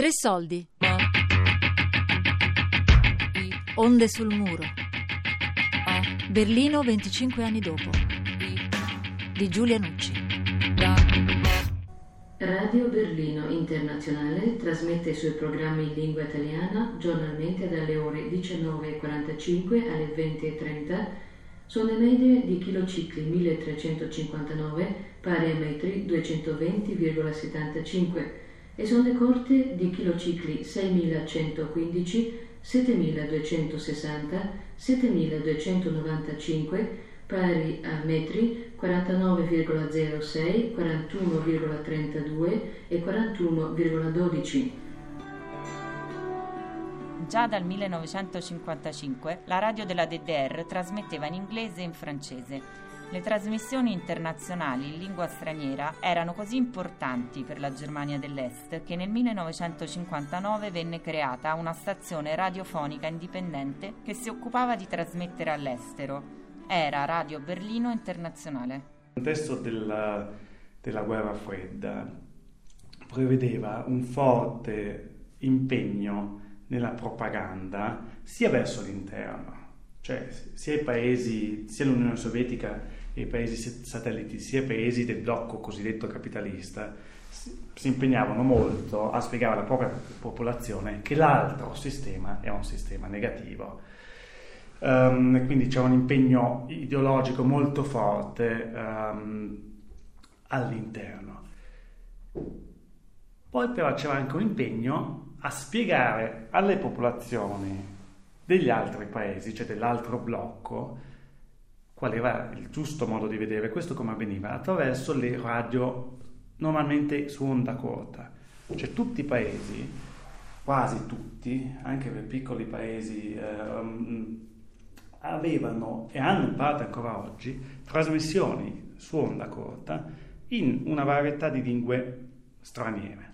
Tre soldi. Onde sul muro. Berlino 25 anni dopo. Di Giulia Nucci. Radio Berlino Internazionale trasmette i suoi programmi in lingua italiana giornalmente dalle ore 19.45 alle 20.30 su onde medie di kilocicli 1359 pari a metri 220,75 e su onde corte di kilocicli 6115 7260 7295 pari a metri 49,06, 41,32 e 41,12. Già dal 1955 la radio della DDR trasmetteva in inglese e in francese. Le trasmissioni internazionali in lingua straniera erano così importanti per la Germania dell'Est che nel 1959 venne creata una stazione radiofonica indipendente che si occupava di trasmettere all'estero era Radio Berlino Internazionale. Il contesto della, della guerra fredda prevedeva un forte impegno nella propaganda sia verso l'interno, cioè sia i paesi, sia l'Unione Sovietica e i paesi satelliti, sia i paesi del blocco cosiddetto capitalista, si impegnavano molto a spiegare alla propria popolazione che l'altro sistema è un sistema negativo Um, quindi c'è un impegno ideologico molto forte um, all'interno. Poi però c'era anche un impegno a spiegare alle popolazioni degli altri paesi, cioè dell'altro blocco, qual era il giusto modo di vedere questo come avveniva attraverso le radio normalmente su onda corta. Cioè tutti i paesi, quasi tutti, anche per piccoli paesi eh, avevano e hanno in parte ancora oggi trasmissioni su onda corta in una varietà di lingue straniere.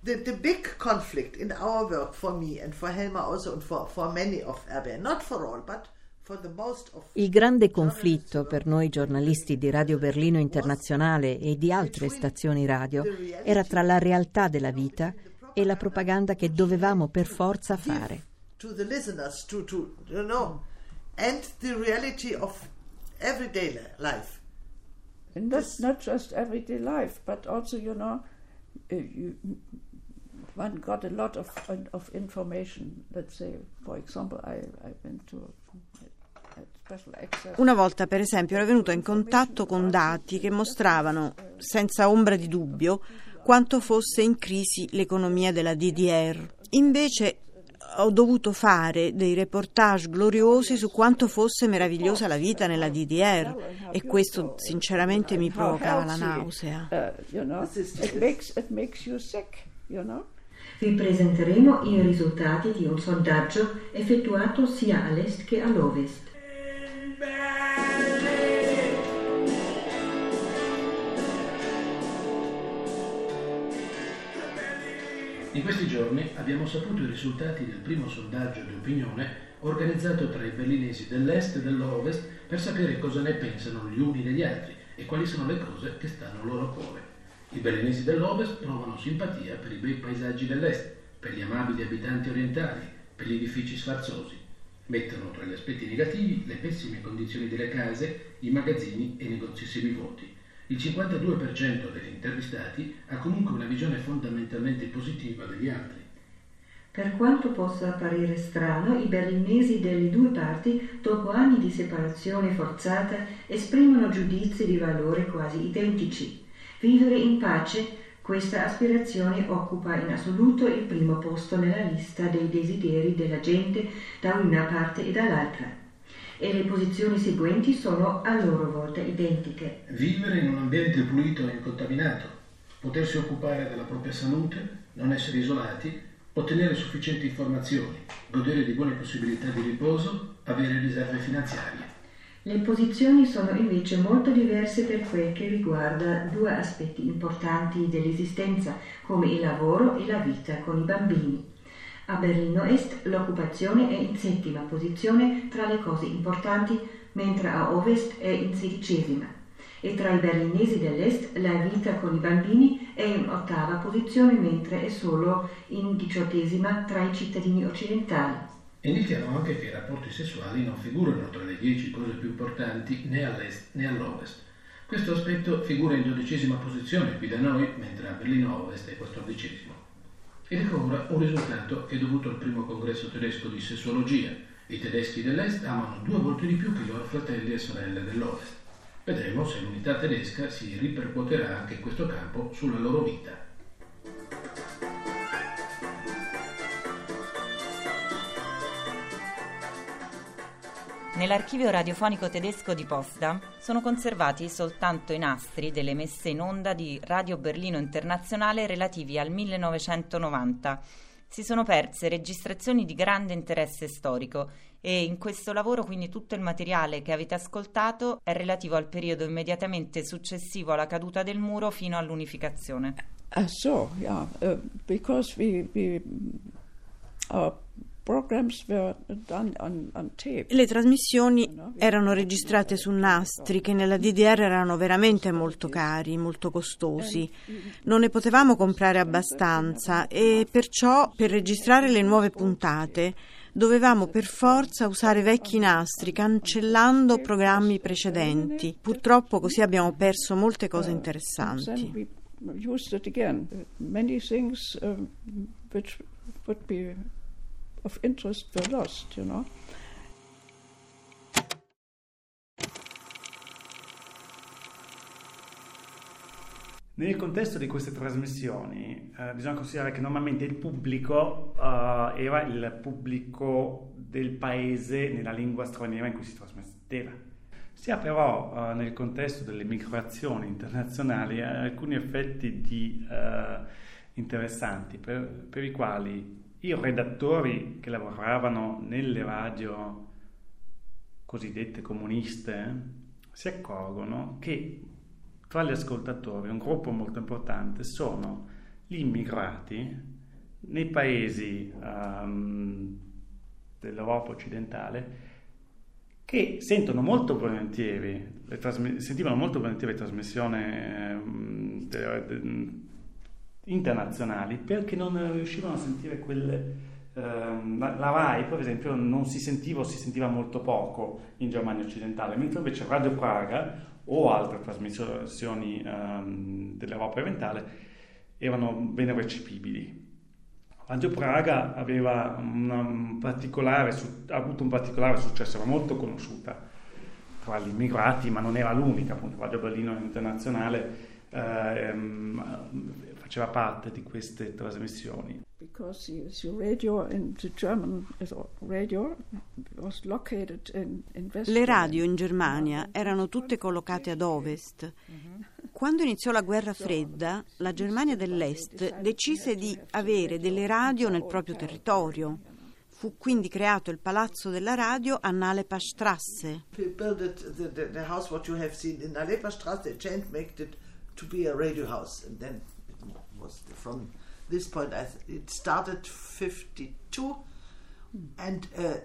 The, the big conflict in our work for me and for Helma also and for, for many of RBN, not for all, but il grande conflitto per noi giornalisti di Radio Berlino Internazionale e di altre stazioni radio era tra la realtà della vita e la propaganda che dovevamo per forza fare. And that's not just everyday life, but also, you know, uh, you, one got a lot of, of information. Let's say, for example, I, I went to Una volta, per esempio, ero venuto in contatto con dati che mostravano, senza ombra di dubbio, quanto fosse in crisi l'economia della DDR. Invece ho dovuto fare dei reportage gloriosi su quanto fosse meravigliosa la vita nella DDR e questo sinceramente mi provocava la nausea. Vi presenteremo i risultati di un sondaggio effettuato sia all'est che all'ovest. In questi giorni abbiamo saputo i risultati del primo sondaggio di opinione organizzato tra i berlinesi dell'est e dell'ovest per sapere cosa ne pensano gli uni degli altri e quali sono le cose che stanno loro a cuore. I berlinesi dell'ovest provano simpatia per i bei paesaggi dell'est, per gli amabili abitanti orientali, per gli edifici sfarzosi. Mettono tra gli aspetti negativi le pessime condizioni delle case, i magazzini e i negozi semivuoti. Il 52% degli intervistati ha comunque una visione fondamentalmente positiva degli altri. Per quanto possa apparire strano, i berlinesi delle due parti, dopo anni di separazione forzata, esprimono giudizi di valore quasi identici. Vivere in pace, questa aspirazione occupa in assoluto il primo posto nella lista dei desideri della gente da una parte e dall'altra e le posizioni seguenti sono a loro volta identiche. Vivere in un ambiente pulito e incontaminato, potersi occupare della propria salute, non essere isolati, ottenere sufficienti informazioni, godere di buone possibilità di riposo, avere riserve finanziarie. Le posizioni sono invece molto diverse per quel che riguarda due aspetti importanti dell'esistenza, come il lavoro e la vita con i bambini. A Berlino Est l'occupazione è in settima posizione tra le cose importanti, mentre a Ovest è in sedicesima. e tra i berlinesi dell'Est la vita con i bambini è in ottava posizione mentre è solo in diciottesima tra i cittadini occidentali. Indichiamo anche che i rapporti sessuali non figurano tra le dieci cose più importanti né all'est né all'ovest. Questo aspetto figura in dodicesima posizione qui da noi, mentre a Berlino Ovest è quattordicesimo. Ed ecco ora un risultato che è dovuto al primo congresso tedesco di sessuologia. I tedeschi dell'est amano due volte di più che i loro fratelli e sorelle dell'ovest. Vedremo se l'unità tedesca si ripercuoterà anche in questo campo sulla loro vita. Nell'archivio radiofonico tedesco di Potsdam sono conservati soltanto i nastri delle messe in onda di Radio Berlino Internazionale relativi al 1990. Si sono perse registrazioni di grande interesse storico e in questo lavoro quindi tutto il materiale che avete ascoltato è relativo al periodo immediatamente successivo alla caduta del muro fino all'unificazione. Ah, so, yeah, uh, because we, we our le trasmissioni erano registrate su nastri che nella DDR erano veramente molto cari, molto costosi. Non ne potevamo comprare abbastanza e perciò per registrare le nuove puntate dovevamo per forza usare vecchi nastri cancellando programmi precedenti. Purtroppo così abbiamo perso molte cose interessanti. Many things uh, which would be of interest were lost, you know. Nel contesto di queste trasmissioni eh, bisogna considerare che normalmente il pubblico uh, era il pubblico del paese nella lingua straniera in cui si trasmetteva. Si ha però uh, nel contesto delle migrazioni internazionali alcuni effetti di, uh, interessanti per, per i quali i redattori che lavoravano nelle radio cosiddette comuniste si accorgono che tra gli ascoltatori un gruppo molto importante sono gli immigrati nei paesi um, dell'Europa occidentale che sentono molto volentieri, trasm- sentivano molto volentieri le trasmissioni de- internazionali perché non riuscivano a sentire quelle... Ehm, la, la, RAI, per esempio, non si sentiva o si sentiva molto poco in Germania occidentale, mentre invece Radio Praga o altre trasmissioni ehm, dell'Europa orientale erano ben recepibili. Radio Praga aveva un particolare, ha avuto un particolare successo, era molto conosciuta tra gli immigrati, ma non era l'unica, appunto Radio Berlino Internazionale ehm, faceva parte di queste trasmissioni. Le radio in Germania erano tutte collocate ad ovest. Quando iniziò la guerra fredda, la Germania dell'Est decise di avere delle radio nel proprio territorio. Fu quindi creato il palazzo della radio a Nalepa Strasse. We built the, the, the house what you have seen in Nalepa Strasse, to be a radio house and then was from this point. it started 52. Uh,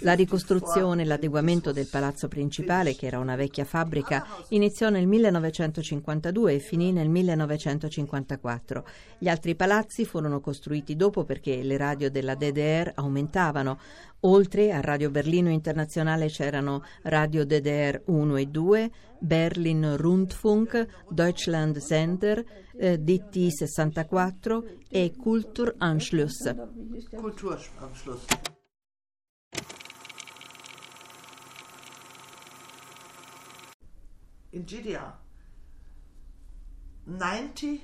La ricostruzione e l'adeguamento del palazzo principale, che era una vecchia fabbrica, iniziò nel 1952 e finì nel 1954. Gli altri palazzi furono costruiti dopo perché le radio della DDR aumentavano. Oltre a Radio Berlino Internazionale c'erano Radio DDR 1 e 2, Berlin Rundfunk, Deutschland Sender, eh, DT 64 e Kulturanschluss. Kulturanschluss. In GDR, 97%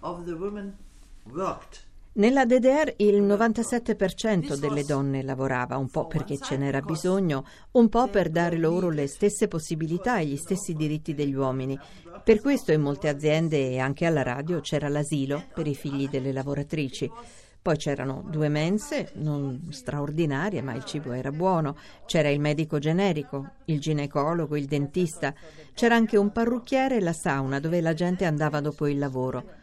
of the women worked nella DDR il 97% delle donne lavorava, un po' perché ce n'era bisogno, un po' per dare loro le stesse possibilità e gli stessi diritti degli uomini. Per questo in molte aziende e anche alla radio c'era l'asilo per i figli delle lavoratrici. Poi c'erano due mense, non straordinarie, ma il cibo era buono. C'era il medico generico, il ginecologo, il dentista. C'era anche un parrucchiere e la sauna dove la gente andava dopo il lavoro.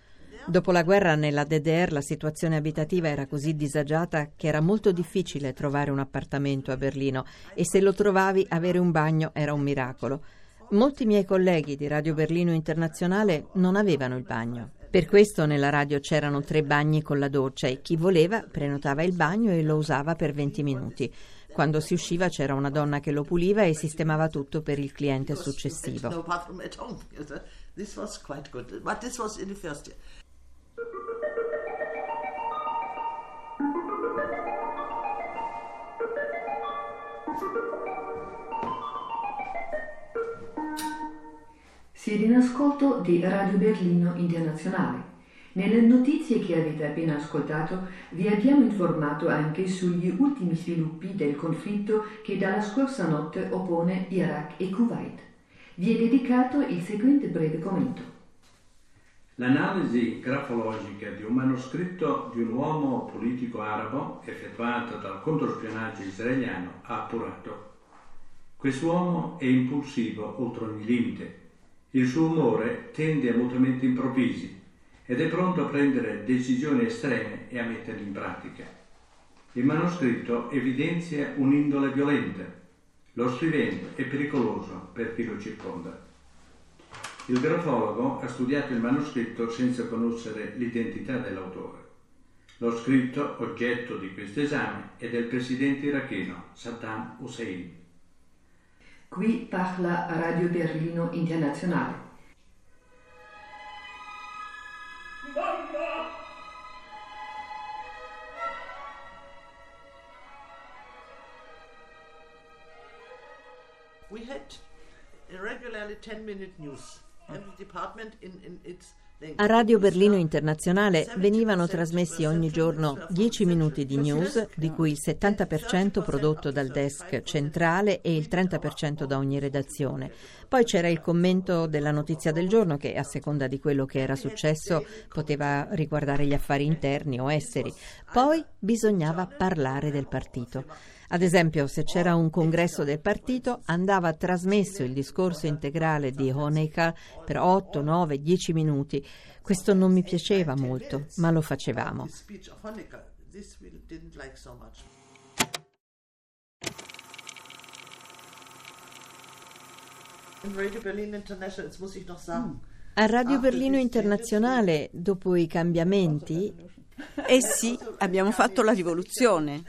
Dopo la guerra nella DDR la situazione abitativa era così disagiata che era molto difficile trovare un appartamento a Berlino e se lo trovavi avere un bagno era un miracolo. Molti miei colleghi di Radio Berlino Internazionale non avevano il bagno. Per questo nella radio c'erano tre bagni con la doccia e chi voleva prenotava il bagno e lo usava per 20 minuti. Quando si usciva c'era una donna che lo puliva e sistemava tutto per il cliente successivo. Siete in ascolto di Radio Berlino Internazionale. Nelle notizie che avete appena ascoltato vi abbiamo informato anche sugli ultimi sviluppi del conflitto che dalla scorsa notte oppone Iraq e Kuwait. Vi è dedicato il seguente breve commento. L'analisi grafologica di un manoscritto di un uomo politico arabo effettuata dal controspionaggio israeliano ha appurato Quest'uomo è impulsivo oltre ogni limite. Il suo umore tende a mutamenti improvvisi ed è pronto a prendere decisioni estreme e a metterle in pratica. Il manoscritto evidenzia un'indole violenta. Lo scrivente è pericoloso per chi lo circonda. Il grafologo ha studiato il manoscritto senza conoscere l'identità dell'autore. Lo scritto oggetto di questo esame è del presidente iracheno Saddam Hussein. Qui parla Radio Berlino Internazionale. We had irregularly 10 minute news. Its A Radio Berlino Internazionale venivano trasmessi ogni giorno 10 minuti di news, di cui il 70% prodotto dal desk centrale e il 30% da ogni redazione. Poi c'era il commento della notizia del giorno che, a seconda di quello che era successo, poteva riguardare gli affari interni o esteri. Poi bisognava parlare del partito. Ad esempio, se c'era un congresso del partito, andava trasmesso il discorso integrale di Honecker per 8, 9, 10 minuti. Questo non mi piaceva molto, ma lo facevamo. A Radio Berlino Internazionale, dopo i cambiamenti... Eh sì, abbiamo fatto la rivoluzione.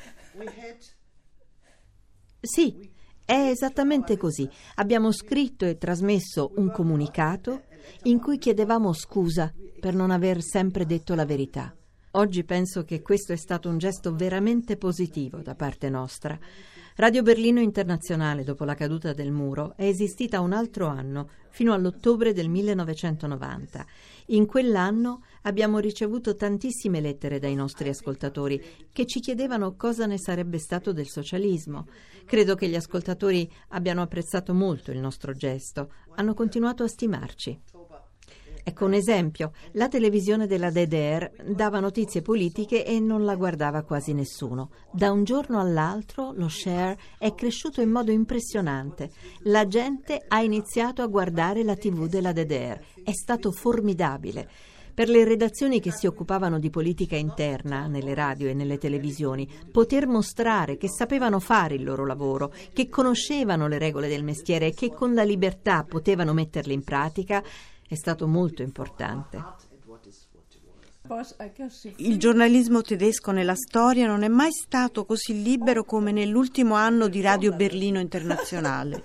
Sì, è esattamente così. Abbiamo scritto e trasmesso un comunicato in cui chiedevamo scusa per non aver sempre detto la verità. Oggi penso che questo è stato un gesto veramente positivo da parte nostra. Radio Berlino Internazionale, dopo la caduta del muro, è esistita un altro anno, fino all'ottobre del 1990. In quell'anno abbiamo ricevuto tantissime lettere dai nostri ascoltatori che ci chiedevano cosa ne sarebbe stato del socialismo. Credo che gli ascoltatori abbiano apprezzato molto il nostro gesto, hanno continuato a stimarci. Ecco un esempio, la televisione della DDR dava notizie politiche e non la guardava quasi nessuno. Da un giorno all'altro lo share è cresciuto in modo impressionante. La gente ha iniziato a guardare la TV della DDR. È stato formidabile. Per le redazioni che si occupavano di politica interna nelle radio e nelle televisioni, poter mostrare che sapevano fare il loro lavoro, che conoscevano le regole del mestiere e che con la libertà potevano metterle in pratica, è stato molto importante. Il giornalismo tedesco nella storia non è mai stato così libero come nell'ultimo anno di Radio Berlino Internazionale.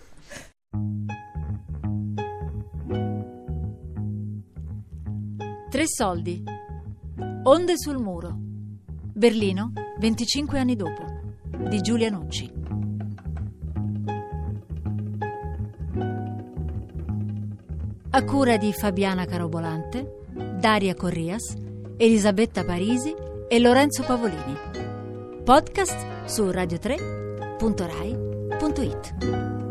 Tre soldi. Onde sul muro. Berlino, 25 anni dopo. Di Giulia Nucci. A cura di Fabiana Carobolante, Daria Corrias, Elisabetta Parisi e Lorenzo Pavolini. Podcast su radio3.rai.it.